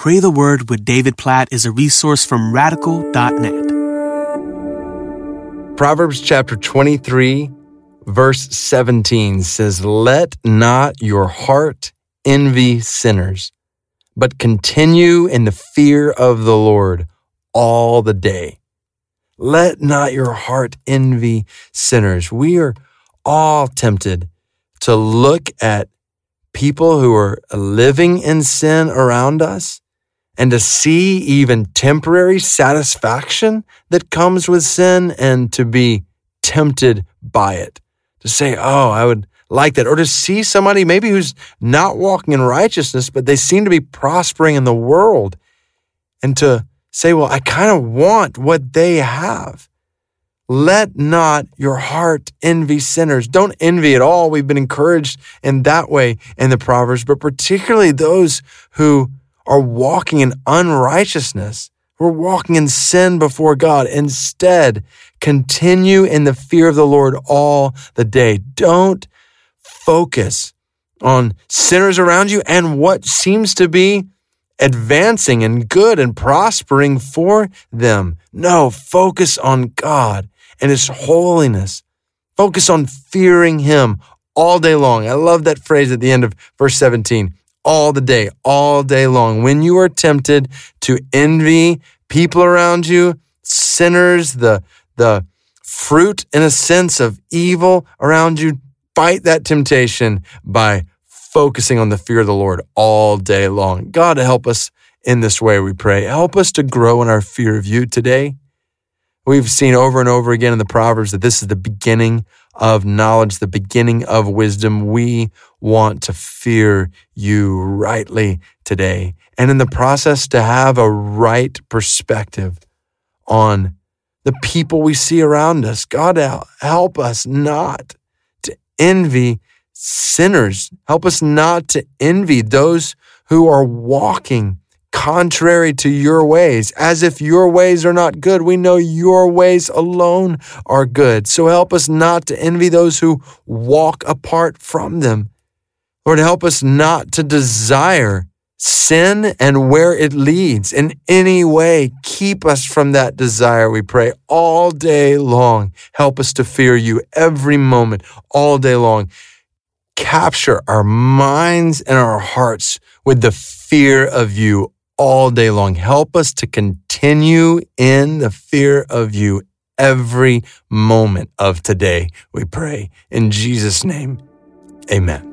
Pray the Word with David Platt is a resource from radical.net. Proverbs chapter 23, verse 17 says, Let not your heart envy sinners, but continue in the fear of the Lord all the day. Let not your heart envy sinners. We are all tempted to look at people who are living in sin around us and to see even temporary satisfaction that comes with sin and to be tempted by it. To say, oh, I would like that. Or to see somebody maybe who's not walking in righteousness, but they seem to be prospering in the world and to say, well, I kind of want what they have. Let not your heart envy sinners. Don't envy at all. We've been encouraged in that way in the Proverbs, but particularly those who are walking in unrighteousness, We're walking in sin before God. Instead, continue in the fear of the Lord all the day. Don't focus on sinners around you and what seems to be advancing and good and prospering for them. No, focus on God and His holiness. Focus on fearing Him all day long. I love that phrase at the end of verse 17 all the day, all day long. When you are tempted to envy people around you, sinners, the, the fruit in a sense of evil around you, fight that temptation by focusing on the fear of the Lord all day long. God, help us in this way, we pray. Help us to grow in our fear of you today. We've seen over and over again in the Proverbs that this is the beginning of knowledge, the beginning of wisdom. We want to fear you rightly today. And in the process, to have a right perspective on the people we see around us. God, help us not to envy sinners. Help us not to envy those who are walking contrary to your ways, as if your ways are not good. We know your ways alone are good. So help us not to envy those who walk apart from them. Lord, help us not to desire sin and where it leads in any way. Keep us from that desire, we pray, all day long. Help us to fear you every moment, all day long. Capture our minds and our hearts with the fear of you all day long. Help us to continue in the fear of you every moment of today, we pray. In Jesus' name, amen.